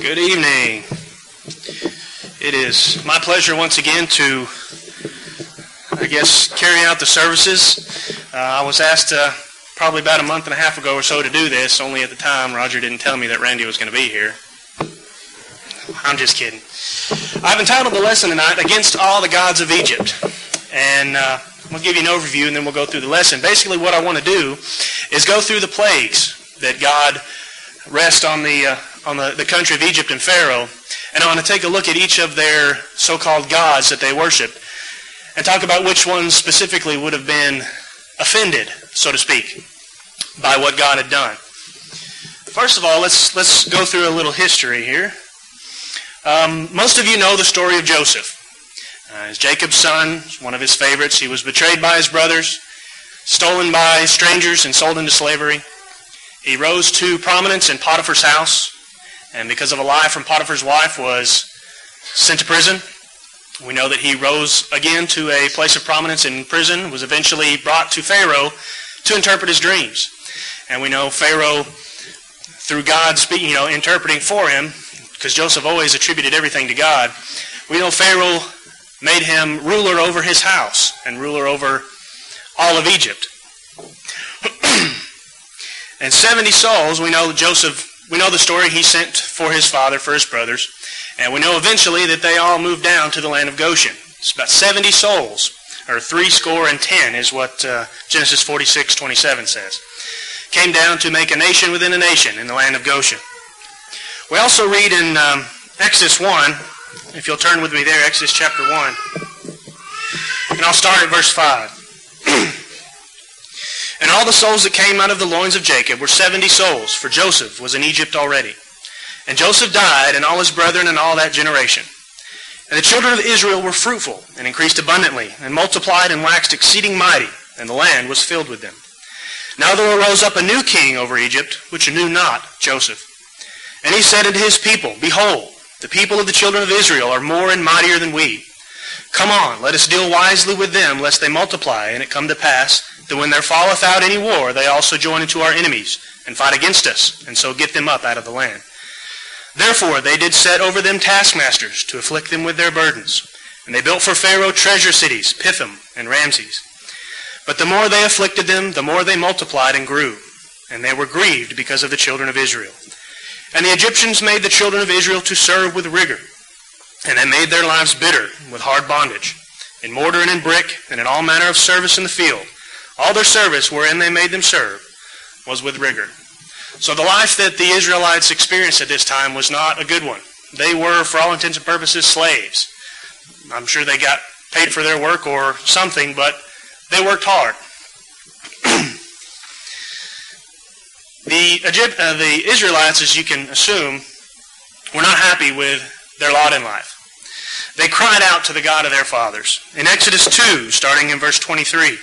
Good evening. It is my pleasure once again to, I guess, carry out the services. Uh, I was asked uh, probably about a month and a half ago or so to do this, only at the time Roger didn't tell me that Randy was going to be here. I'm just kidding. I've entitled the lesson tonight, Against All the Gods of Egypt. And uh, I'm going to give you an overview and then we'll go through the lesson. Basically, what I want to do is go through the plagues that God rest on the, uh, on the, the country of Egypt and Pharaoh. And I want to take a look at each of their so-called gods that they worshiped and talk about which ones specifically would have been offended, so to speak, by what God had done. First of all, let's, let's go through a little history here. Um, most of you know the story of Joseph. Uh, Jacob's son, one of his favorites. He was betrayed by his brothers, stolen by strangers, and sold into slavery. He rose to prominence in Potiphar's house, and because of a lie from Potiphar's wife, was sent to prison. We know that he rose again to a place of prominence in prison, was eventually brought to Pharaoh to interpret his dreams. And we know Pharaoh, through God speaking, you know, interpreting for him, because Joseph always attributed everything to God, we know Pharaoh made him ruler over his house and ruler over all of Egypt. and 70 souls, we know Joseph, we know the story he sent for his father, for his brothers, and we know eventually that they all moved down to the land of Goshen. It's about 70 souls, or three score and ten is what uh, Genesis 46, 27 says. Came down to make a nation within a nation in the land of Goshen. We also read in um, Exodus 1, if you'll turn with me there, Exodus chapter 1. And I'll start at verse 5. and all the souls that came out of the loins of Jacob were 70 souls, for Joseph was in Egypt already. And Joseph died, and all his brethren, and all that generation. And the children of Israel were fruitful, and increased abundantly, and multiplied, and waxed exceeding mighty, and the land was filled with them. Now there arose up a new king over Egypt, which knew not Joseph. And he said unto his people, Behold, the people of the children of Israel are more and mightier than we. Come on, let us deal wisely with them, lest they multiply, and it come to pass that when there falleth out any war, they also join into our enemies, and fight against us, and so get them up out of the land. Therefore they did set over them taskmasters, to afflict them with their burdens. And they built for Pharaoh treasure cities, Pithom and Ramses. But the more they afflicted them, the more they multiplied and grew. And they were grieved because of the children of Israel. And the Egyptians made the children of Israel to serve with rigor. And they made their lives bitter with hard bondage, in mortar and in brick, and in all manner of service in the field. All their service wherein they made them serve was with rigor. So the life that the Israelites experienced at this time was not a good one. They were, for all intents and purposes, slaves. I'm sure they got paid for their work or something, but they worked hard. The, Egypt, uh, the Israelites, as you can assume, were not happy with their lot in life. They cried out to the God of their fathers. In Exodus 2, starting in verse 23,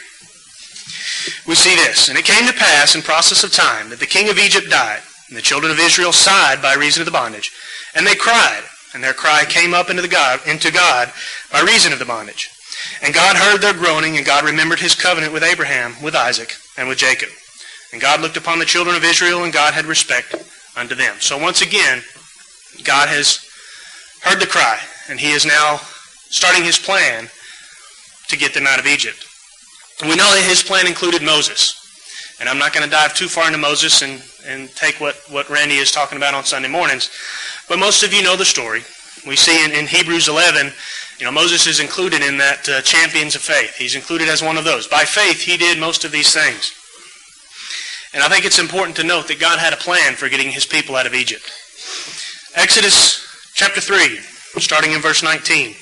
we see this. And it came to pass in process of time that the king of Egypt died, and the children of Israel sighed by reason of the bondage. And they cried, and their cry came up into, God, into God by reason of the bondage. And God heard their groaning, and God remembered his covenant with Abraham, with Isaac, and with Jacob. And God looked upon the children of Israel, and God had respect unto them. So once again, God has heard the cry, and he is now starting his plan to get them out of Egypt. We know that his plan included Moses. And I'm not going to dive too far into Moses and, and take what, what Randy is talking about on Sunday mornings. But most of you know the story. We see in, in Hebrews 11, you know, Moses is included in that uh, champions of faith. He's included as one of those. By faith, he did most of these things. And I think it's important to note that God had a plan for getting his people out of Egypt. Exodus chapter 3, starting in verse 19.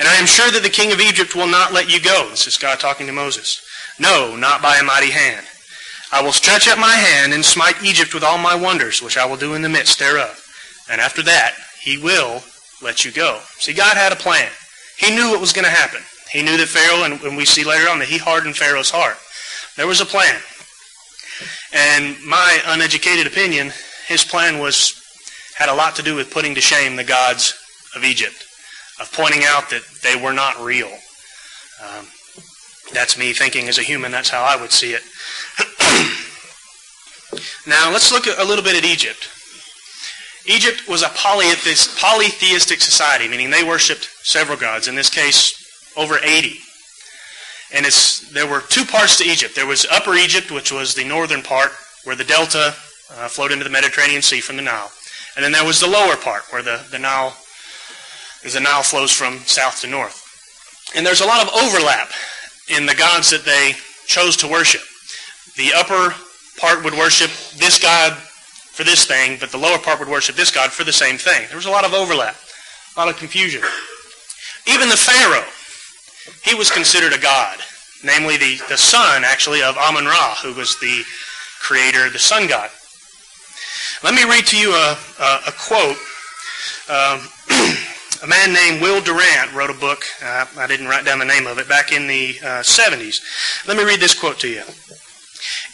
And I am sure that the king of Egypt will not let you go. This is God talking to Moses. No, not by a mighty hand. I will stretch out my hand and smite Egypt with all my wonders, which I will do in the midst thereof. And after that, he will let you go. See, God had a plan. He knew what was going to happen. He knew that Pharaoh, and we see later on that he hardened Pharaoh's heart. There was a plan. And my uneducated opinion, his plan was had a lot to do with putting to shame the gods of Egypt, of pointing out that they were not real. Um, that's me thinking as a human. That's how I would see it. now let's look a little bit at Egypt. Egypt was a polytheistic society, meaning they worshipped several gods, in this case, over 80. And there were two parts to Egypt. There was Upper Egypt, which was the northern part, where the delta uh, flowed into the Mediterranean Sea from the Nile. And then there was the lower part, where the, the Nile, the Nile flows from south to north. And there's a lot of overlap in the gods that they chose to worship. The upper part would worship this god for this thing, but the lower part would worship this god for the same thing. There was a lot of overlap, a lot of confusion. Even the Pharaoh, he was considered a god, namely the, the son, actually, of Amun-Ra, who was the creator, the sun god. Let me read to you a, a, a quote. Um, a man named Will Durant wrote a book. Uh, I didn't write down the name of it back in the uh, 70s. Let me read this quote to you.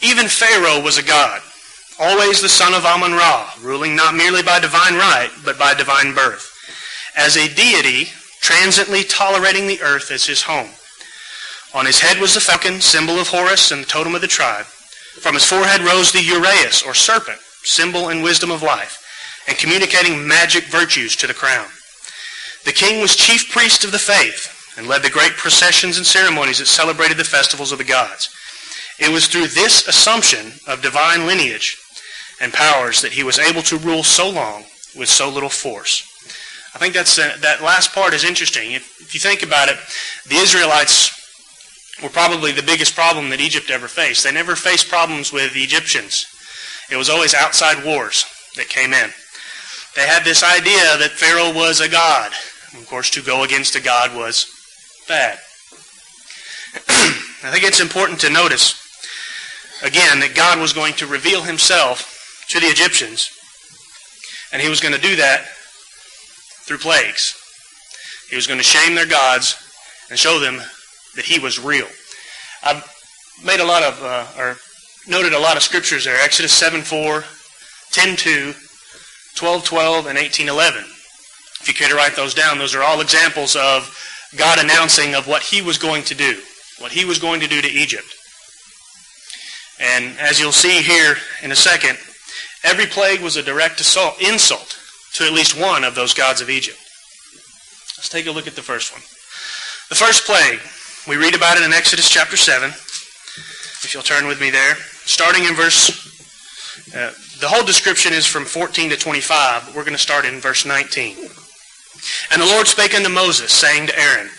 Even Pharaoh was a god, always the son of Amun-Ra, ruling not merely by divine right, but by divine birth. As a deity, transiently tolerating the earth as his home. On his head was the falcon, symbol of Horus and the totem of the tribe. From his forehead rose the uraeus, or serpent, symbol and wisdom of life, and communicating magic virtues to the crown. The king was chief priest of the faith and led the great processions and ceremonies that celebrated the festivals of the gods. It was through this assumption of divine lineage and powers that he was able to rule so long with so little force. I think that's uh, that last part is interesting. If, if you think about it, the Israelites were probably the biggest problem that Egypt ever faced. They never faced problems with the Egyptians. It was always outside wars that came in. They had this idea that Pharaoh was a god. Of course, to go against a god was bad. I think it's important to notice, again, that God was going to reveal himself to the Egyptians, and he was going to do that through plagues. He was going to shame their gods and show them that he was real. I've made a lot of, uh, or noted a lot of scriptures there. Exodus 7 4, 10 2, 12 12, and 18 11. If you care to write those down, those are all examples of God announcing of what he was going to do, what he was going to do to Egypt. And as you'll see here in a second, every plague was a direct assault, insult to at least one of those gods of Egypt. Let's take a look at the first one. The first plague, we read about it in Exodus chapter 7. If you'll turn with me there. Starting in verse, uh, the whole description is from 14 to 25, but we're going to start in verse 19. And the Lord spake unto Moses, saying to Aaron,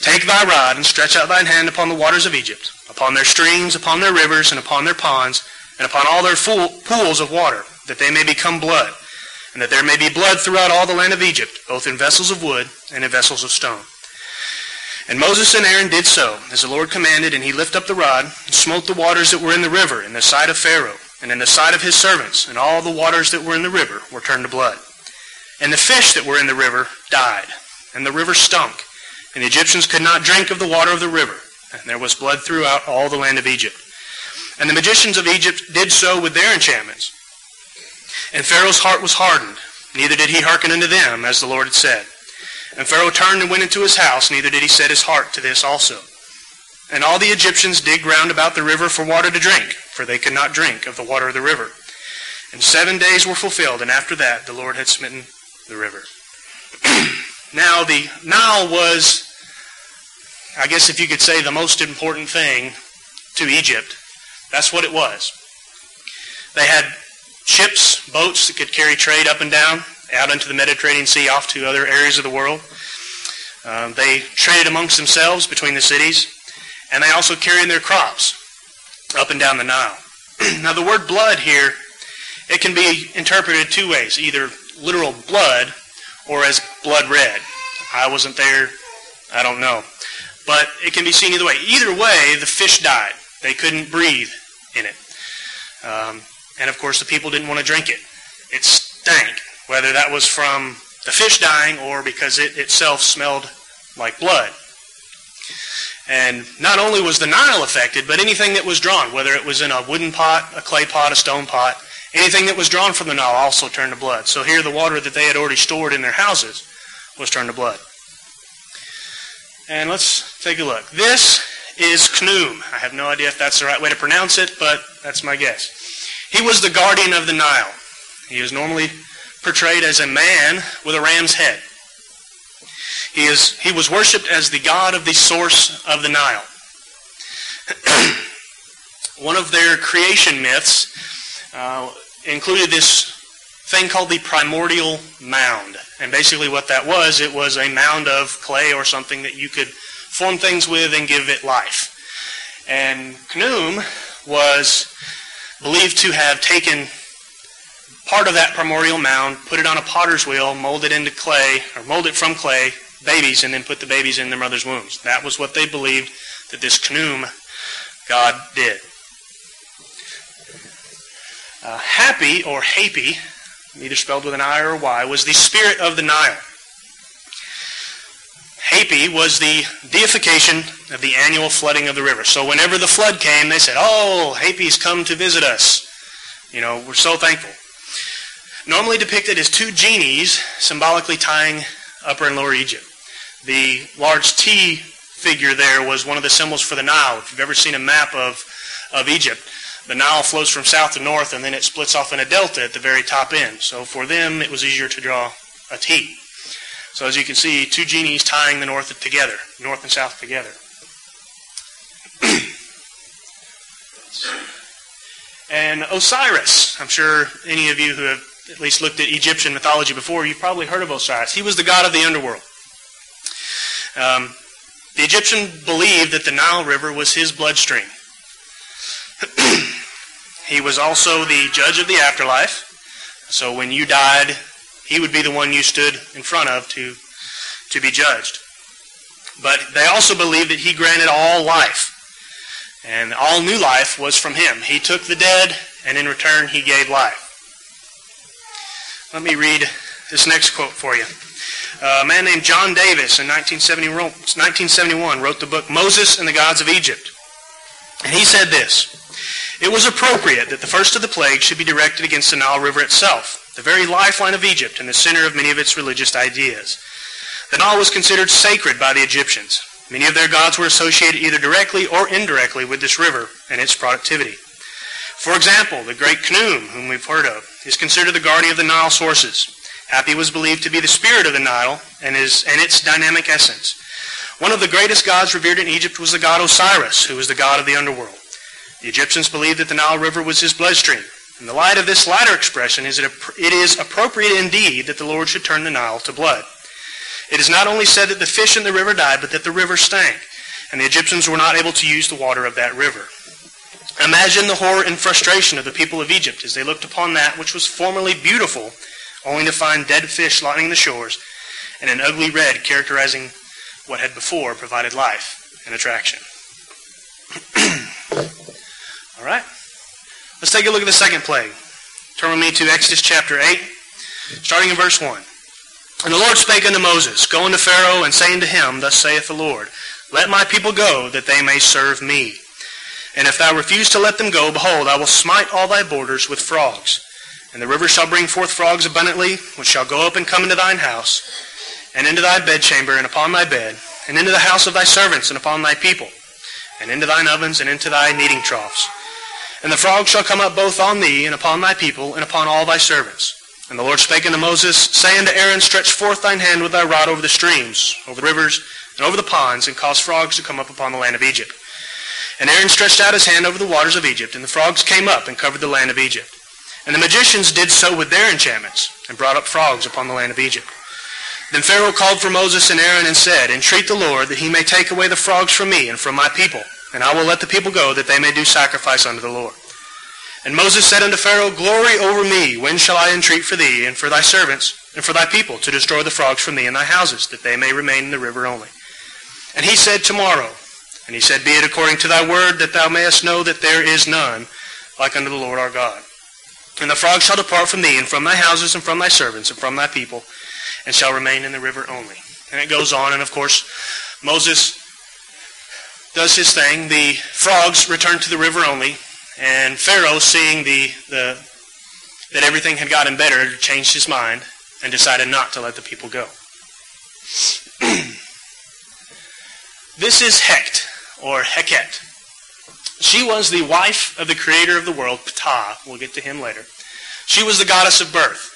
Take thy rod, and stretch out thine hand upon the waters of Egypt, upon their streams, upon their rivers, and upon their ponds, and upon all their pools of water, that they may become blood and that there may be blood throughout all the land of Egypt, both in vessels of wood and in vessels of stone. And Moses and Aaron did so, as the Lord commanded, and he lifted up the rod, and smote the waters that were in the river in the sight of Pharaoh, and in the sight of his servants, and all the waters that were in the river were turned to blood. And the fish that were in the river died, and the river stunk, and the Egyptians could not drink of the water of the river, and there was blood throughout all the land of Egypt. And the magicians of Egypt did so with their enchantments, and Pharaoh's heart was hardened, neither did he hearken unto them, as the Lord had said. And Pharaoh turned and went into his house, neither did he set his heart to this also. And all the Egyptians digged round about the river for water to drink, for they could not drink of the water of the river. And seven days were fulfilled, and after that the Lord had smitten the river. now the Nile was, I guess if you could say, the most important thing to Egypt. That's what it was. They had ships, boats that could carry trade up and down, out into the Mediterranean Sea, off to other areas of the world. Um, they traded amongst themselves between the cities, and they also carried their crops up and down the Nile. now, the word blood here, it can be interpreted two ways either literal blood or as blood red. I wasn't there, I don't know. But it can be seen either way. Either way, the fish died. They couldn't breathe in it. Um, and of course, the people didn't want to drink it. It stank, whether that was from the fish dying or because it itself smelled like blood. And not only was the Nile affected, but anything that was drawn, whether it was in a wooden pot, a clay pot, a stone pot, anything that was drawn from the Nile also turned to blood. So here the water that they had already stored in their houses was turned to blood. And let's take a look. This is Khnum. I have no idea if that's the right way to pronounce it, but that's my guess. He was the guardian of the Nile. He was normally portrayed as a man with a ram's head. He, is, he was worshipped as the god of the source of the Nile. One of their creation myths uh, included this thing called the primordial mound. And basically what that was, it was a mound of clay or something that you could form things with and give it life. And Khnum was believed to have taken part of that primordial mound, put it on a potter's wheel, molded it into clay, or molded it from clay, babies, and then put the babies in their mother's wombs. That was what they believed that this Khnum God did. Uh, happy, or Hapi, either spelled with an I or a Y, was the spirit of the Nile. Hapi was the deification of the annual flooding of the river. So whenever the flood came, they said, Oh, Hapi's come to visit us. You know, we're so thankful. Normally depicted as two genies symbolically tying Upper and Lower Egypt. The large T figure there was one of the symbols for the Nile. If you've ever seen a map of, of Egypt, the Nile flows from south to north and then it splits off in a delta at the very top end. So for them, it was easier to draw a T. So as you can see, two genies tying the north together, north and south together. and Osiris, I'm sure any of you who have at least looked at Egyptian mythology before, you've probably heard of Osiris. He was the god of the underworld. Um, the Egyptian believed that the Nile River was his bloodstream. he was also the judge of the afterlife. So when you died, he would be the one you stood in front of to, to be judged. But they also believed that he granted all life. And all new life was from him. He took the dead, and in return, he gave life. Let me read this next quote for you. Uh, a man named John Davis in 1971 wrote the book Moses and the Gods of Egypt. And he said this It was appropriate that the first of the plagues should be directed against the Nile River itself the very lifeline of Egypt and the center of many of its religious ideas. The Nile was considered sacred by the Egyptians. Many of their gods were associated either directly or indirectly with this river and its productivity. For example, the great Khnum, whom we've heard of, is considered the guardian of the Nile sources. Hapi was believed to be the spirit of the Nile and, his, and its dynamic essence. One of the greatest gods revered in Egypt was the god Osiris, who was the god of the underworld. The Egyptians believed that the Nile River was his bloodstream, in the light of this latter expression, is it, it is appropriate indeed that the Lord should turn the Nile to blood. It is not only said that the fish in the river died, but that the river stank, and the Egyptians were not able to use the water of that river. Imagine the horror and frustration of the people of Egypt as they looked upon that which was formerly beautiful, only to find dead fish lining the shores, and an ugly red characterizing what had before provided life and attraction. All right. Let's take a look at the second plague. Turn with me to Exodus chapter 8, starting in verse 1. And the Lord spake unto Moses, Go unto Pharaoh, and say unto him, Thus saith the Lord, Let my people go, that they may serve me. And if thou refuse to let them go, behold, I will smite all thy borders with frogs. And the river shall bring forth frogs abundantly, which shall go up and come into thine house, and into thy bedchamber, and upon thy bed, and into the house of thy servants, and upon thy people, and into thine ovens, and into thy kneading troughs. And the frogs shall come up both on thee, and upon thy people, and upon all thy servants. And the Lord spake unto Moses, saying unto Aaron, Stretch forth thine hand with thy rod over the streams, over the rivers, and over the ponds, and cause frogs to come up upon the land of Egypt. And Aaron stretched out his hand over the waters of Egypt, and the frogs came up and covered the land of Egypt. And the magicians did so with their enchantments, and brought up frogs upon the land of Egypt. Then Pharaoh called for Moses and Aaron and said, Entreat the Lord that he may take away the frogs from me and from my people, and I will let the people go, that they may do sacrifice unto the Lord. And Moses said unto Pharaoh, Glory over me, when shall I entreat for thee, and for thy servants, and for thy people, to destroy the frogs from thee and thy houses, that they may remain in the river only? And he said, Tomorrow. And he said, Be it according to thy word, that thou mayest know that there is none like unto the Lord our God. And the frogs shall depart from thee, and from thy houses, and from thy servants, and from thy people, and shall remain in the river only. And it goes on, and of course, Moses does his thing. The frogs return to the river only, and Pharaoh, seeing the, the that everything had gotten better, changed his mind and decided not to let the people go. this is Hecht, or Heket. She was the wife of the creator of the world, Ptah. We'll get to him later. She was the goddess of birth.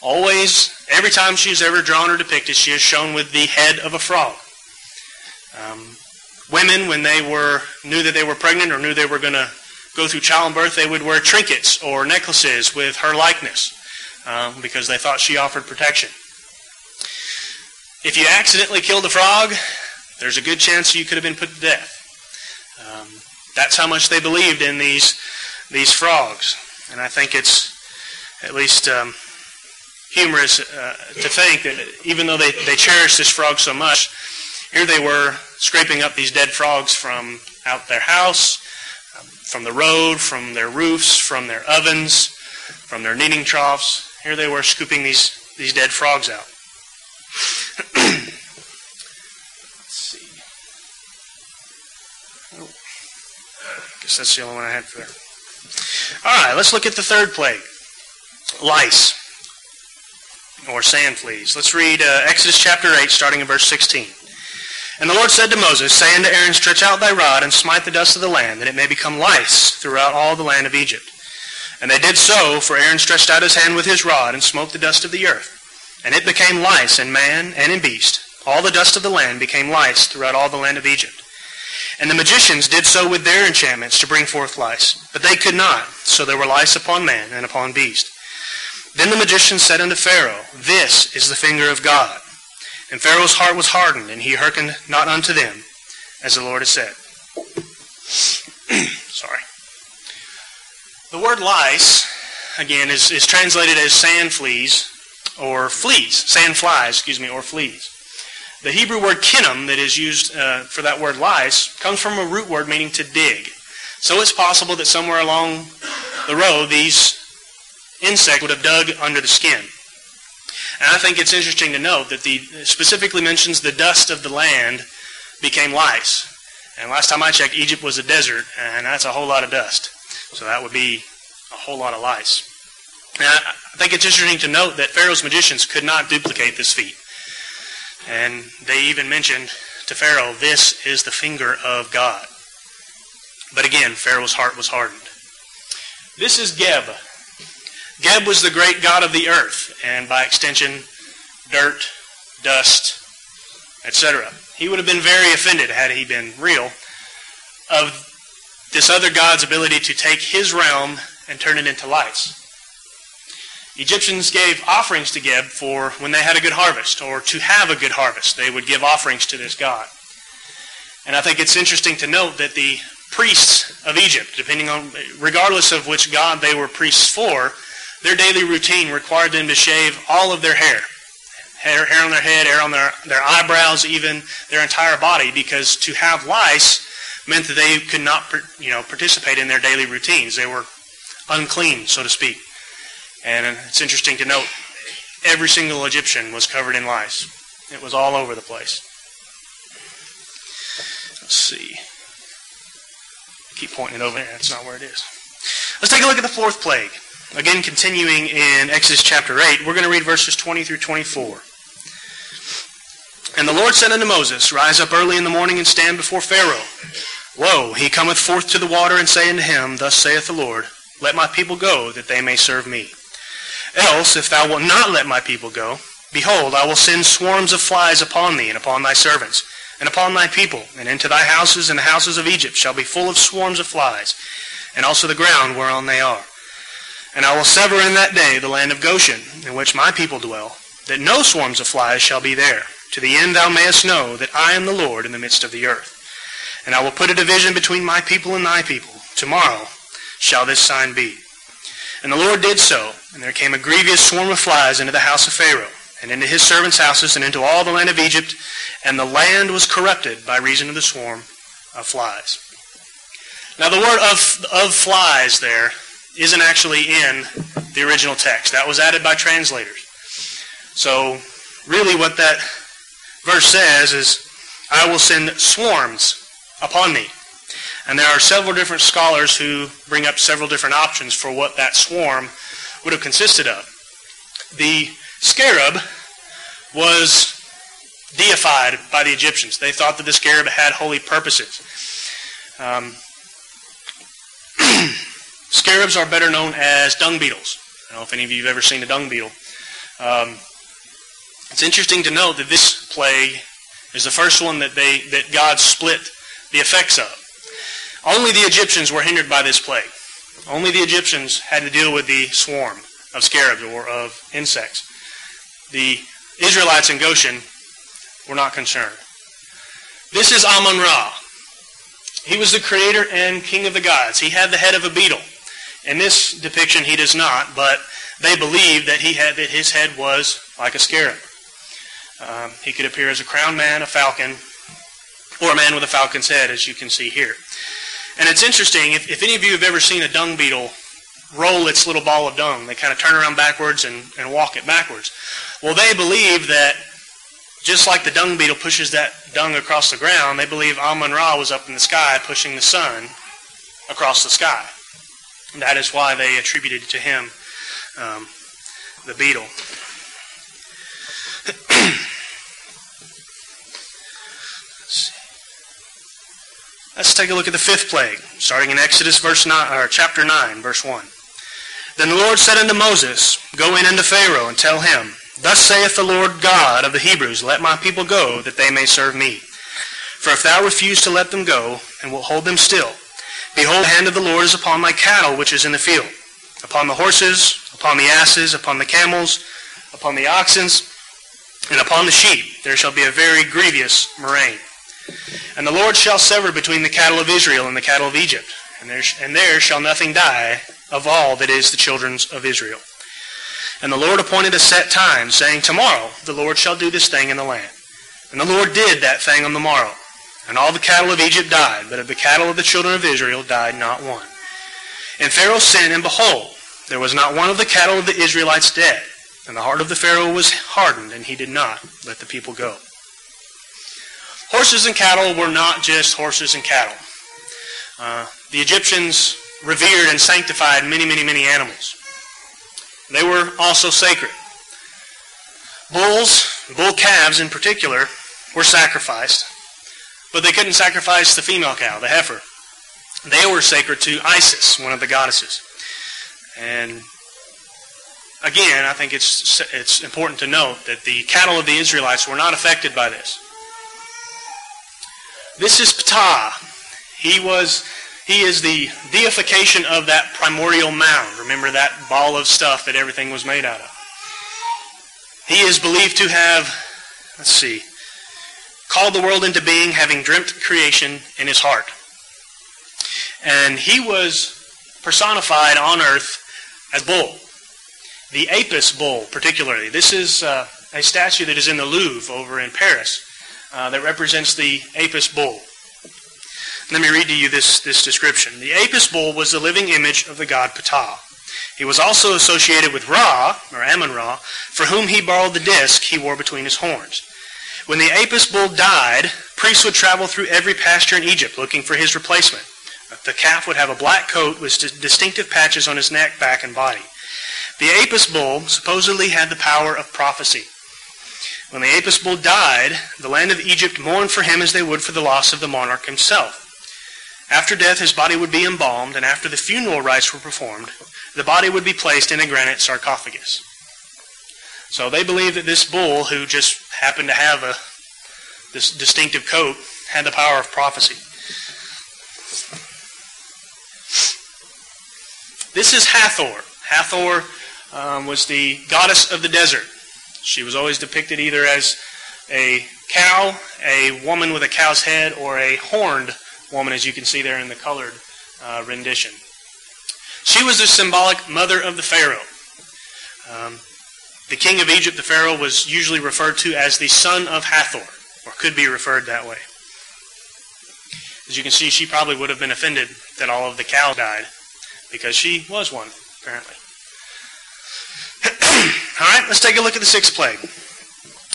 Always, every time she she's ever drawn or depicted, she is shown with the head of a frog. Um, women, when they were knew that they were pregnant or knew they were going to go through childbirth, they would wear trinkets or necklaces with her likeness um, because they thought she offered protection. If you accidentally killed a frog, there's a good chance you could have been put to death. Um, that's how much they believed in these these frogs, and I think it's at least um, humorous uh, to think that even though they, they cherished this frog so much, here they were scraping up these dead frogs from out their house, um, from the road, from their roofs, from their ovens, from their kneading troughs. Here they were scooping these, these dead frogs out. guess that's the only one I had for there. All right, let's look at the third plague lice or sand fleas. Let's read uh, Exodus chapter 8, starting in verse 16. And the Lord said to Moses, Say unto Aaron, Stretch out thy rod, and smite the dust of the land, that it may become lice throughout all the land of Egypt. And they did so, for Aaron stretched out his hand with his rod, and smote the dust of the earth. And it became lice in man and in beast. All the dust of the land became lice throughout all the land of Egypt. And the magicians did so with their enchantments to bring forth lice. But they could not, so there were lice upon man and upon beast. Then the magician said unto Pharaoh, This is the finger of God. And Pharaoh's heart was hardened, and he hearkened not unto them, as the Lord had said. Sorry. The word lice, again, is, is translated as sand fleas, or fleas, sand flies, excuse me, or fleas. The Hebrew word kinnim that is used uh, for that word lice comes from a root word meaning to dig. So it's possible that somewhere along the road these insect would have dug under the skin. And I think it's interesting to note that the specifically mentions the dust of the land became lice. And last time I checked, Egypt was a desert, and that's a whole lot of dust. So that would be a whole lot of lice. And I think it's interesting to note that Pharaoh's magicians could not duplicate this feat. And they even mentioned to Pharaoh, this is the finger of God. But again, Pharaoh's heart was hardened. This is Geb, Geb was the great god of the earth, and by extension, dirt, dust, etc. He would have been very offended had he been real of this other god's ability to take his realm and turn it into lights. Egyptians gave offerings to Geb for when they had a good harvest or to have a good harvest. They would give offerings to this god. And I think it's interesting to note that the priests of Egypt, depending on, regardless of which god they were priests for, their daily routine required them to shave all of their hair. Hair, hair on their head, hair on their, their eyebrows, even their entire body, because to have lice meant that they could not you know, participate in their daily routines. They were unclean, so to speak. And it's interesting to note, every single Egyptian was covered in lice. It was all over the place. Let's see. I keep pointing it over there. That's not where it is. Let's take a look at the fourth plague. Again, continuing in Exodus chapter 8, we're going to read verses 20 through 24. And the Lord said unto Moses, Rise up early in the morning and stand before Pharaoh. Lo, he cometh forth to the water, and say unto him, Thus saith the Lord, Let my people go, that they may serve me. Else, if thou wilt not let my people go, behold, I will send swarms of flies upon thee, and upon thy servants, and upon thy people, and into thy houses and the houses of Egypt shall be full of swarms of flies, and also the ground whereon they are. And I will sever in that day the land of Goshen, in which my people dwell, that no swarms of flies shall be there, to the end thou mayest know that I am the Lord in the midst of the earth. And I will put a division between my people and thy people. Tomorrow shall this sign be. And the Lord did so, and there came a grievous swarm of flies into the house of Pharaoh, and into his servants' houses, and into all the land of Egypt, and the land was corrupted by reason of the swarm of flies. Now the word of, of flies there isn't actually in the original text. That was added by translators. So really what that verse says is, I will send swarms upon thee. And there are several different scholars who bring up several different options for what that swarm would have consisted of. The scarab was deified by the Egyptians. They thought that the scarab had holy purposes. Um, Scarabs are better known as dung beetles. I don't know if any of you have ever seen a dung beetle. Um, it's interesting to note that this plague is the first one that they that God split the effects of. Only the Egyptians were hindered by this plague. Only the Egyptians had to deal with the swarm of scarabs or of insects. The Israelites in Goshen were not concerned. This is Amun Ra. He was the creator and king of the gods. He had the head of a beetle. In this depiction, he does not, but they believe that he had that his head was like a scarab. Um, he could appear as a crowned man, a falcon, or a man with a falcon's head, as you can see here. And it's interesting, if, if any of you have ever seen a dung beetle roll its little ball of dung, they kind of turn around backwards and, and walk it backwards. Well, they believe that just like the dung beetle pushes that dung across the ground, they believe Amun Ra was up in the sky pushing the sun across the sky. And that is why they attributed to him um, the beetle. Let's take a look at the fifth plague, starting in Exodus verse 9, or chapter 9, verse 1. Then the Lord said unto Moses, Go in unto Pharaoh, and tell him, Thus saith the Lord God of the Hebrews, Let my people go, that they may serve me. For if thou refuse to let them go, and wilt hold them still, behold, the hand of the Lord is upon my cattle which is in the field, upon the horses, upon the asses, upon the camels, upon the oxen, and upon the sheep there shall be a very grievous murrain. And the Lord shall sever between the cattle of Israel and the cattle of Egypt, and there, and there shall nothing die of all that is the children of Israel. And the Lord appointed a set time, saying, Tomorrow the Lord shall do this thing in the land. And the Lord did that thing on the morrow. And all the cattle of Egypt died, but of the cattle of the children of Israel died not one. And Pharaoh sent, and behold, there was not one of the cattle of the Israelites dead. And the heart of the Pharaoh was hardened, and he did not let the people go. Horses and cattle were not just horses and cattle. Uh, the Egyptians revered and sanctified many, many, many animals. They were also sacred. Bulls, bull calves in particular, were sacrificed, but they couldn't sacrifice the female cow, the heifer. They were sacred to Isis, one of the goddesses. And again, I think it's, it's important to note that the cattle of the Israelites were not affected by this. This is Ptah. He was he is the deification of that primordial mound. Remember that ball of stuff that everything was made out of. He is believed to have, let's see, called the world into being, having dreamt creation in his heart. And he was personified on earth as bull. The Apis bull, particularly. This is uh, a statue that is in the Louvre over in Paris uh, that represents the Apis bull. Let me read to you this, this description. The Apis bull was the living image of the god Ptah. He was also associated with Ra, or Amun-Ra, for whom he borrowed the disc he wore between his horns. When the Apis bull died, priests would travel through every pasture in Egypt looking for his replacement. The calf would have a black coat with distinctive patches on his neck, back, and body. The Apis bull supposedly had the power of prophecy. When the Apis bull died, the land of Egypt mourned for him as they would for the loss of the monarch himself. After death, his body would be embalmed, and after the funeral rites were performed, the body would be placed in a granite sarcophagus. So they believe that this bull, who just happened to have a, this distinctive coat, had the power of prophecy. This is Hathor. Hathor um, was the goddess of the desert. She was always depicted either as a cow, a woman with a cow's head, or a horned woman, as you can see there in the colored uh, rendition. She was the symbolic mother of the Pharaoh. Um, the king of Egypt, the Pharaoh, was usually referred to as the son of Hathor, or could be referred that way. As you can see, she probably would have been offended that all of the cows died, because she was one, apparently. all right, let's take a look at the sixth plague.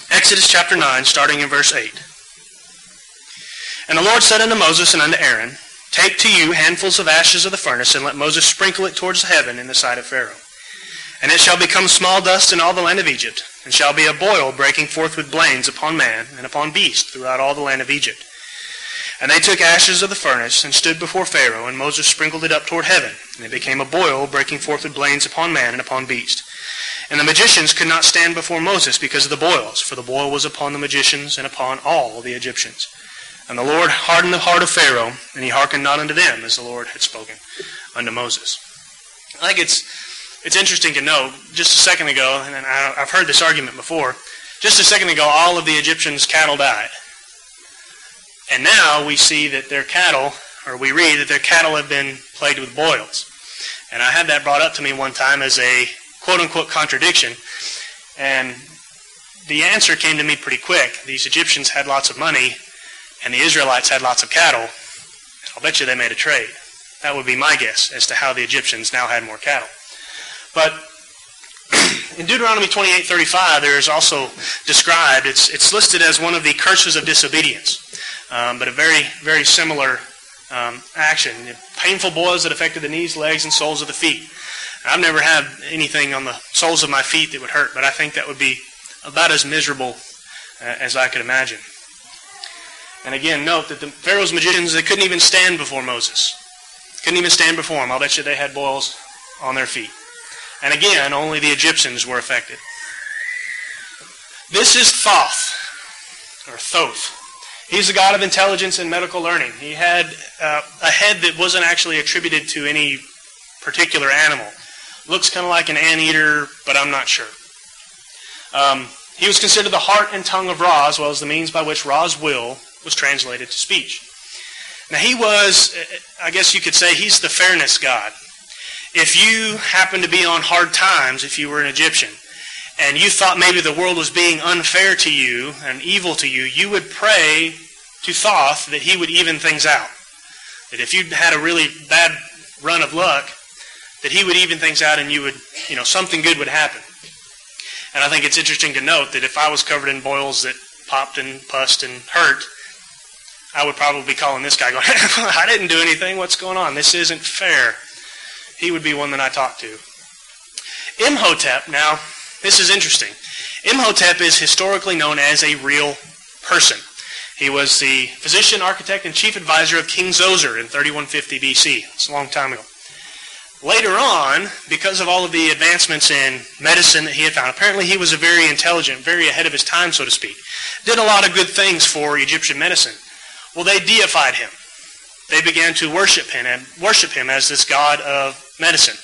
Exodus chapter 9, starting in verse 8. And the Lord said unto Moses and unto Aaron, Take to you handfuls of ashes of the furnace, and let Moses sprinkle it towards heaven in the sight of Pharaoh. And it shall become small dust in all the land of Egypt, and shall be a boil breaking forth with blains upon man and upon beast throughout all the land of Egypt. And they took ashes of the furnace, and stood before Pharaoh, and Moses sprinkled it up toward heaven, and it became a boil breaking forth with blains upon man and upon beast. And the magicians could not stand before Moses because of the boils, for the boil was upon the magicians and upon all the Egyptians. And the Lord hardened the heart of Pharaoh, and he hearkened not unto them, as the Lord had spoken unto Moses. I think it's, it's interesting to know, just a second ago, and I've heard this argument before, just a second ago, all of the Egyptians' cattle died. And now we see that their cattle, or we read that their cattle have been plagued with boils. And I had that brought up to me one time as a quote-unquote contradiction. And the answer came to me pretty quick. These Egyptians had lots of money, and the Israelites had lots of cattle. I'll bet you they made a trade. That would be my guess as to how the Egyptians now had more cattle. But in Deuteronomy 28:35, there is also described, it's, it's listed as one of the curses of disobedience, um, but a very, very similar um, action. Painful boils that affected the knees, legs, and soles of the feet. I've never had anything on the soles of my feet that would hurt, but I think that would be about as miserable uh, as I could imagine. And again, note that the Pharaoh's magicians, they couldn't even stand before Moses. Couldn't even stand before him. I'll bet you they had boils on their feet. And again, only the Egyptians were affected. This is Thoth, or Thoth. He's the god of intelligence and medical learning. He had uh, a head that wasn't actually attributed to any particular animal. Looks kind of like an anteater, but I'm not sure. Um, he was considered the heart and tongue of Ra, as well as the means by which Ra's will was translated to speech. Now, he was, I guess you could say, he's the fairness god. If you happened to be on hard times, if you were an Egyptian, and you thought maybe the world was being unfair to you and evil to you, you would pray to Thoth that he would even things out. That if you had a really bad run of luck, that he would even things out and you would, you know, something good would happen. And I think it's interesting to note that if I was covered in boils that popped and pussed and hurt, I would probably be calling this guy going, I didn't do anything. What's going on? This isn't fair. He would be one that I talked to. Imhotep, now, this is interesting. Imhotep is historically known as a real person. He was the physician, architect, and chief advisor of King Zoser in 3150 BC. It's a long time ago. Later on, because of all of the advancements in medicine that he had found, apparently he was a very intelligent, very ahead of his time, so to speak. Did a lot of good things for Egyptian medicine. Well, they deified him. They began to worship him and worship him as this god of medicine.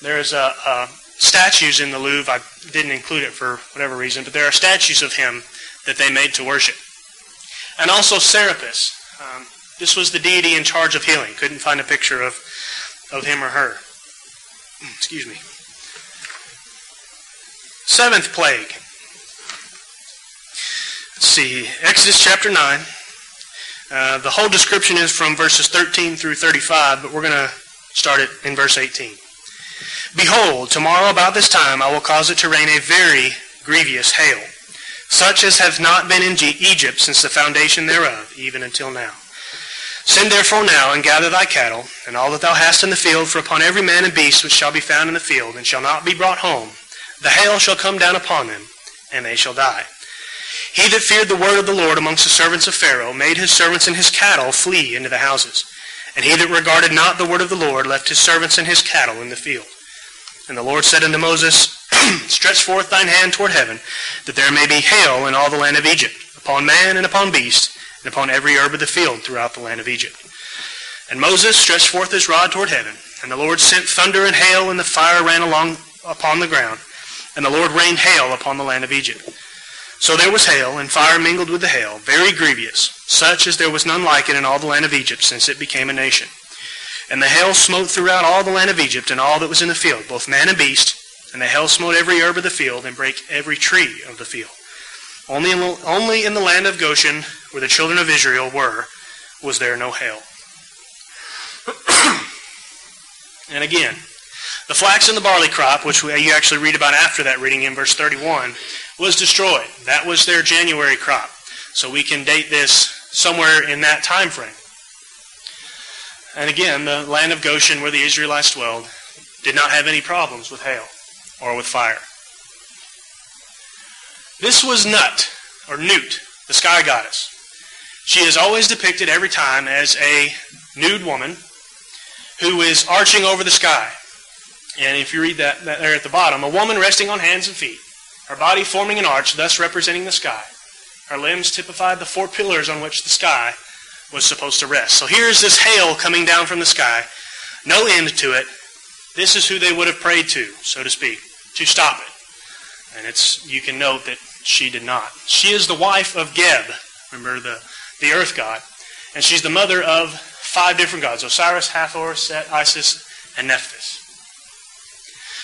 There's a, a statues in the Louvre. I didn't include it for whatever reason, but there are statues of him that they made to worship. And also Serapis. Um, this was the deity in charge of healing. Couldn't find a picture of, of him or her. Excuse me. Seventh plague. Let's see. Exodus chapter 9. Uh, the whole description is from verses 13 through 35, but we're going to start it in verse 18. Behold, tomorrow about this time I will cause it to rain a very grievous hail, such as have not been in Egypt since the foundation thereof, even until now. Send therefore now and gather thy cattle, and all that thou hast in the field, for upon every man and beast which shall be found in the field, and shall not be brought home, the hail shall come down upon them, and they shall die. He that feared the word of the Lord amongst the servants of Pharaoh made his servants and his cattle flee into the houses. And he that regarded not the word of the Lord left his servants and his cattle in the field. And the Lord said unto Moses, Stretch forth thine hand toward heaven, that there may be hail in all the land of Egypt, upon man and upon beast, and upon every herb of the field throughout the land of Egypt. And Moses stretched forth his rod toward heaven, and the Lord sent thunder and hail, and the fire ran along upon the ground, and the Lord rained hail upon the land of Egypt. So there was hail, and fire mingled with the hail, very grievous, such as there was none like it in all the land of Egypt since it became a nation. And the hail smote throughout all the land of Egypt and all that was in the field, both man and beast, and the hail smote every herb of the field and brake every tree of the field. Only in, the, only in the land of Goshen, where the children of Israel were, was there no hail. and again, the flax and the barley crop, which you actually read about after that reading in verse 31, was destroyed. That was their January crop. So we can date this somewhere in that time frame. And again, the land of Goshen where the Israelites dwelled did not have any problems with hail or with fire. This was Nut, or Nut, the sky goddess. She is always depicted every time as a nude woman who is arching over the sky. And if you read that, that there at the bottom, a woman resting on hands and feet, her body forming an arch, thus representing the sky. Her limbs typified the four pillars on which the sky was supposed to rest. So here's this hail coming down from the sky, no end to it. This is who they would have prayed to, so to speak, to stop it. And it's you can note that she did not. She is the wife of Geb, remember the, the earth god, and she's the mother of five different gods, Osiris, Hathor, Set, Isis, and Nephthys.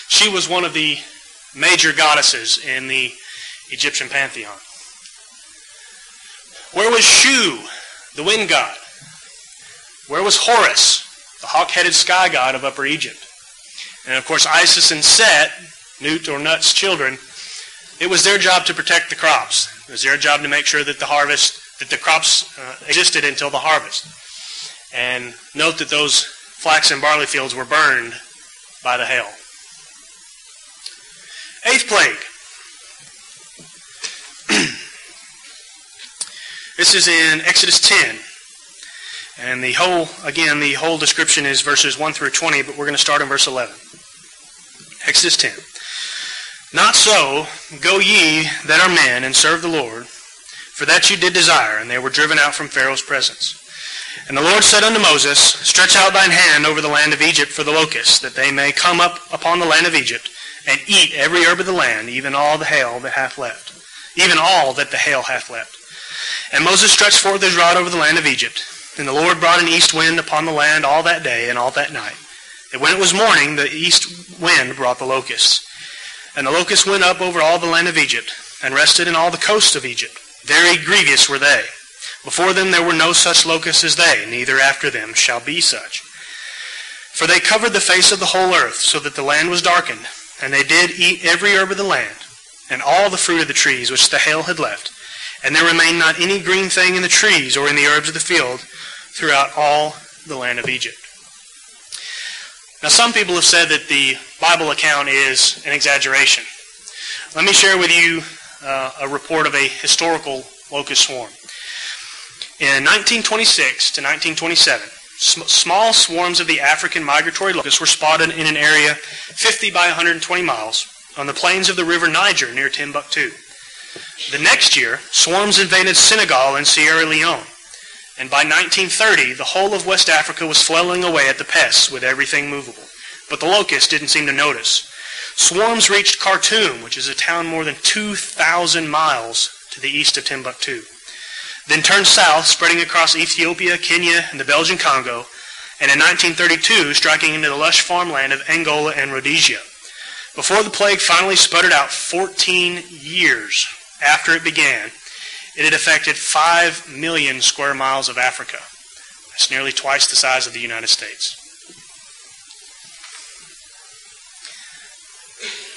She was one of the major goddesses in the Egyptian pantheon. Where was Shu, the wind god? Where was Horus, the hawk-headed sky god of Upper Egypt? And of course, Isis and Set, Nut or Nut's children, it was their job to protect the crops. It was their job to make sure that the harvest, that the crops uh, existed until the harvest. And note that those flax and barley fields were burned by the hail. Eighth plague. this is in Exodus 10. And the whole, again, the whole description is verses 1 through 20, but we're going to start in verse 11. Exodus 10. Not so, go ye that are men, and serve the Lord, for that you did desire, and they were driven out from Pharaoh's presence. And the Lord said unto Moses, Stretch out thine hand over the land of Egypt for the locusts, that they may come up upon the land of Egypt, and eat every herb of the land, even all the hail that hath left, even all that the hail hath left. And Moses stretched forth his rod over the land of Egypt, and the Lord brought an east wind upon the land all that day and all that night. And when it was morning, the east wind brought the locusts. And the locusts went up over all the land of Egypt, and rested in all the coasts of Egypt. Very grievous were they. Before them there were no such locusts as they, neither after them shall be such. For they covered the face of the whole earth, so that the land was darkened, and they did eat every herb of the land, and all the fruit of the trees which the hail had left. And there remained not any green thing in the trees or in the herbs of the field throughout all the land of Egypt. Now, some people have said that the Bible account is an exaggeration. Let me share with you uh, a report of a historical locust swarm. In 1926 to 1927, small swarms of the African migratory locusts were spotted in an area 50 by 120 miles on the plains of the river Niger near Timbuktu. The next year, swarms invaded Senegal and Sierra Leone. And by 1930, the whole of West Africa was flailing away at the pests with everything movable. But the locusts didn't seem to notice. Swarms reached Khartoum, which is a town more than 2,000 miles to the east of Timbuktu then turned south, spreading across Ethiopia, Kenya, and the Belgian Congo, and in 1932 striking into the lush farmland of Angola and Rhodesia. Before the plague finally sputtered out 14 years after it began, it had affected 5 million square miles of Africa. That's nearly twice the size of the United States.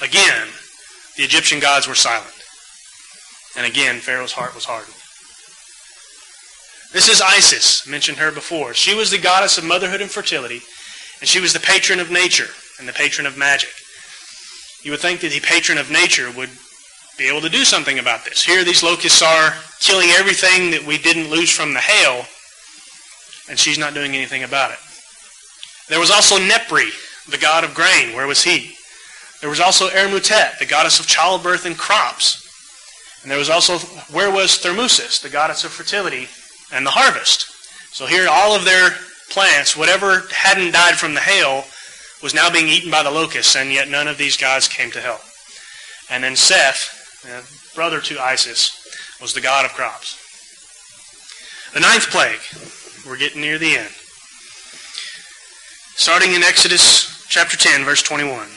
Again, the Egyptian gods were silent. And again, Pharaoh's heart was hardened. This is Isis, mentioned her before. She was the goddess of motherhood and fertility, and she was the patron of nature and the patron of magic. You would think that the patron of nature would be able to do something about this. Here these locusts are killing everything that we didn't lose from the hail, and she's not doing anything about it. There was also Nepri, the god of grain. Where was he? There was also Ermutet, the goddess of childbirth and crops. And there was also, where was Thermuthis, the goddess of fertility and the harvest. So here, all of their plants, whatever hadn't died from the hail, was now being eaten by the locusts, and yet none of these gods came to help. And then Seth, brother to Isis, was the god of crops. The ninth plague. We're getting near the end. Starting in Exodus chapter 10, verse 21.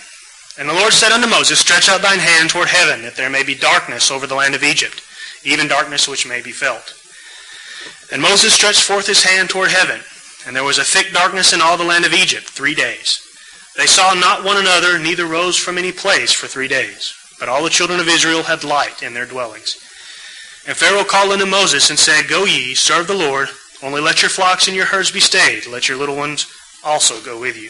And the Lord said unto Moses, Stretch out thine hand toward heaven, that there may be darkness over the land of Egypt, even darkness which may be felt. And Moses stretched forth his hand toward heaven, and there was a thick darkness in all the land of Egypt three days. They saw not one another, neither rose from any place for three days. But all the children of Israel had light in their dwellings. And Pharaoh called unto Moses and said, Go ye, serve the Lord, only let your flocks and your herds be stayed, let your little ones also go with you.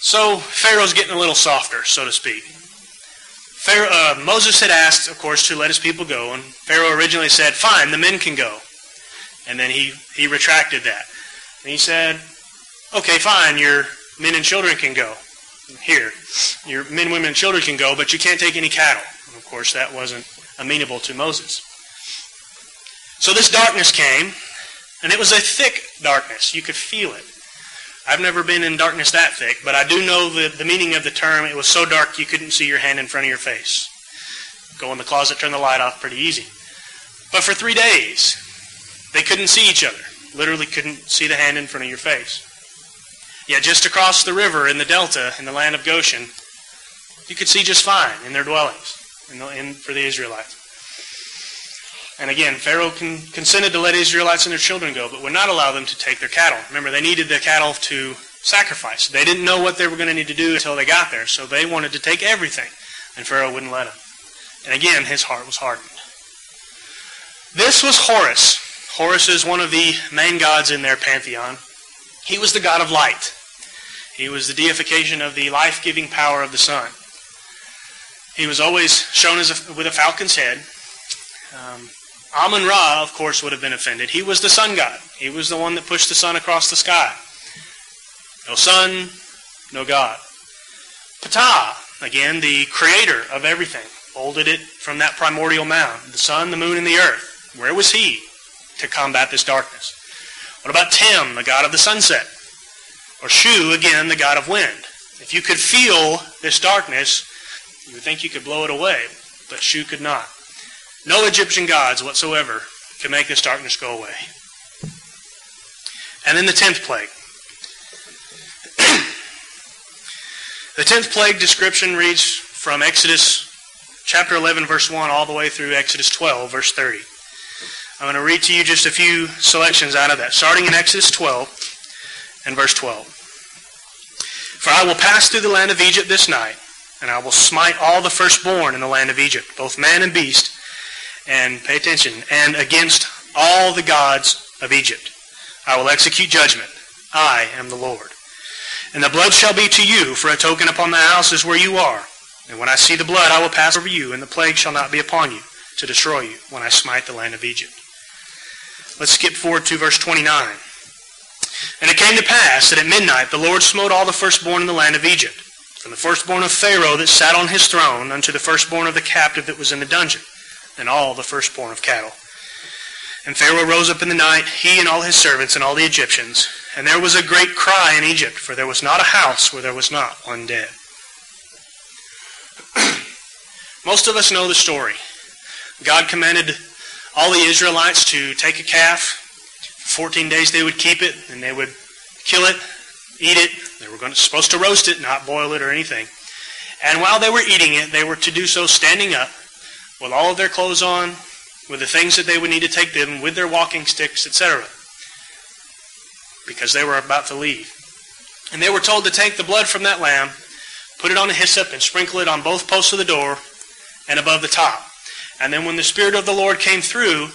so Pharaoh's getting a little softer, so to speak. Pharaoh, uh, Moses had asked, of course, to let his people go, and Pharaoh originally said, fine, the men can go. And then he, he retracted that. And he said, okay, fine, your men and children can go here. Your men, women, and children can go, but you can't take any cattle. And of course, that wasn't amenable to Moses. So this darkness came, and it was a thick darkness. You could feel it. I've never been in darkness that thick, but I do know the, the meaning of the term. It was so dark you couldn't see your hand in front of your face. Go in the closet, turn the light off, pretty easy. But for three days, they couldn't see each other. Literally couldn't see the hand in front of your face. Yet just across the river in the delta, in the land of Goshen, you could see just fine in their dwellings in the, in, for the Israelites. And again, Pharaoh con- consented to let Israelites and their children go, but would not allow them to take their cattle. Remember, they needed the cattle to sacrifice. They didn't know what they were going to need to do until they got there, so they wanted to take everything, and Pharaoh wouldn't let them. And again, his heart was hardened. This was Horus. Horus is one of the main gods in their pantheon. He was the god of light. He was the deification of the life-giving power of the sun. He was always shown as a, with a falcon's head. Um, Amun Ra, of course, would have been offended. He was the sun god. He was the one that pushed the sun across the sky. No sun, no God. Ptah, again, the creator of everything, molded it from that primordial mound. The sun, the moon, and the earth. Where was he to combat this darkness? What about Tem, the god of the sunset? Or Shu, again, the god of wind? If you could feel this darkness, you would think you could blow it away, but Shu could not. No Egyptian gods whatsoever could make this darkness go away. And then the tenth plague. the tenth plague description reads from Exodus chapter 11, verse 1, all the way through Exodus 12, verse 30. I'm going to read to you just a few selections out of that, starting in Exodus 12 and verse 12. For I will pass through the land of Egypt this night, and I will smite all the firstborn in the land of Egypt, both man and beast, and pay attention, and against all the gods of Egypt. I will execute judgment. I am the Lord. And the blood shall be to you for a token upon the houses where you are. And when I see the blood, I will pass over you, and the plague shall not be upon you to destroy you when I smite the land of Egypt. Let's skip forward to verse 29. And it came to pass that at midnight the Lord smote all the firstborn in the land of Egypt, from the firstborn of Pharaoh that sat on his throne unto the firstborn of the captive that was in the dungeon, and all the firstborn of cattle. And Pharaoh rose up in the night, he and all his servants and all the Egyptians, and there was a great cry in Egypt, for there was not a house where there was not one dead. Most of us know the story. God commanded all the Israelites to take a calf. For 14 days they would keep it, and they would kill it, eat it. They were to, supposed to roast it, not boil it or anything. And while they were eating it, they were to do so standing up with all of their clothes on, with the things that they would need to take them, with their walking sticks, etc. Because they were about to leave. And they were told to take the blood from that lamb, put it on a hyssop, and sprinkle it on both posts of the door and above the top. And then when the Spirit of the Lord came through,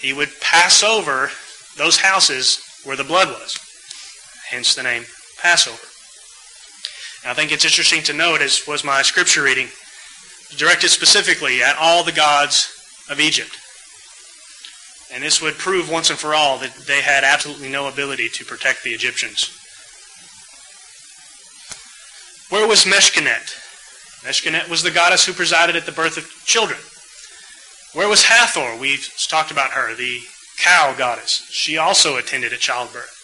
he would pass over those houses where the blood was. Hence the name Passover. I think it's interesting to note, as was my scripture reading, directed specifically at all the gods of Egypt. And this would prove once and for all that they had absolutely no ability to protect the Egyptians. Where was Meskhenet? Meskhenet was the goddess who presided at the birth of children. Where was Hathor? We've talked about her, the cow goddess. She also attended at childbirth.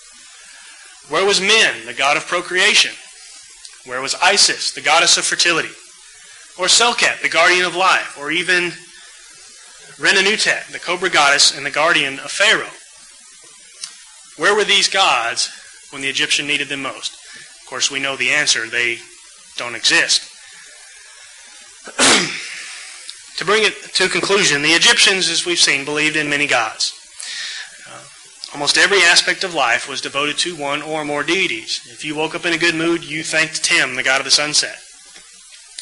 Where was Min, the god of procreation? Where was Isis, the goddess of fertility? Or Selket, the guardian of life? Or even Renenutet, the cobra goddess and the guardian of Pharaoh? Where were these gods when the Egyptian needed them most? Of course, we know the answer. They don't exist. to bring it to conclusion, the Egyptians, as we've seen, believed in many gods. Almost every aspect of life was devoted to one or more deities. If you woke up in a good mood, you thanked Tem, the god of the sunset.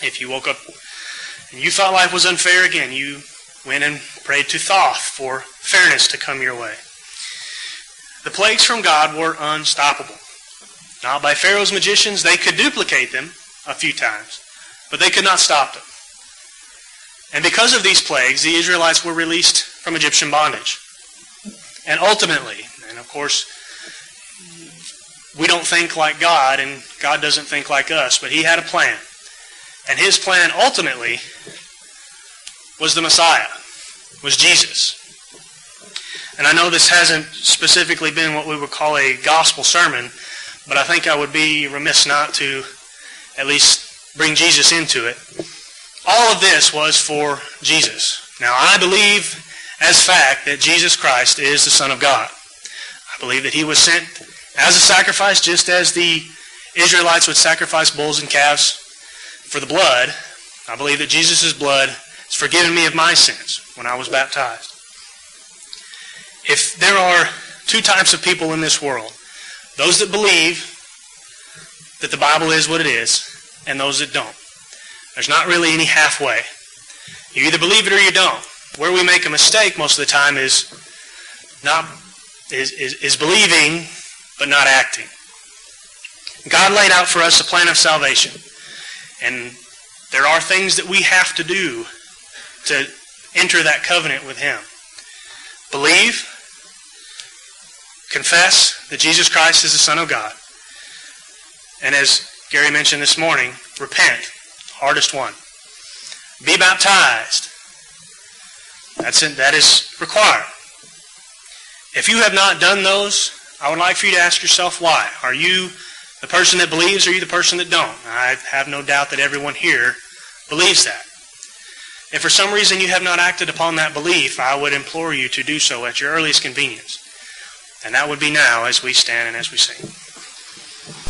If you woke up and you thought life was unfair again, you went and prayed to Thoth for fairness to come your way. The plagues from God were unstoppable. Now, by Pharaoh's magicians, they could duplicate them a few times, but they could not stop them. And because of these plagues, the Israelites were released from Egyptian bondage. And ultimately, and of course, we don't think like God, and God doesn't think like us, but He had a plan. And His plan ultimately was the Messiah, was Jesus. And I know this hasn't specifically been what we would call a gospel sermon, but I think I would be remiss not to at least bring Jesus into it. All of this was for Jesus. Now, I believe as fact that Jesus Christ is the Son of God. I believe that he was sent as a sacrifice, just as the Israelites would sacrifice bulls and calves for the blood. I believe that Jesus' blood has forgiven me of my sins when I was baptized. If there are two types of people in this world, those that believe that the Bible is what it is, and those that don't. There's not really any halfway. You either believe it or you don't. Where we make a mistake most of the time is not is, is, is believing but not acting. God laid out for us a plan of salvation. And there are things that we have to do to enter that covenant with Him. Believe, confess that Jesus Christ is the Son of God. And as Gary mentioned this morning, repent. Hardest one. Be baptized. That's it, that is required. If you have not done those, I would like for you to ask yourself why. Are you the person that believes or are you the person that don't? I have no doubt that everyone here believes that. If for some reason you have not acted upon that belief, I would implore you to do so at your earliest convenience. And that would be now as we stand and as we sing.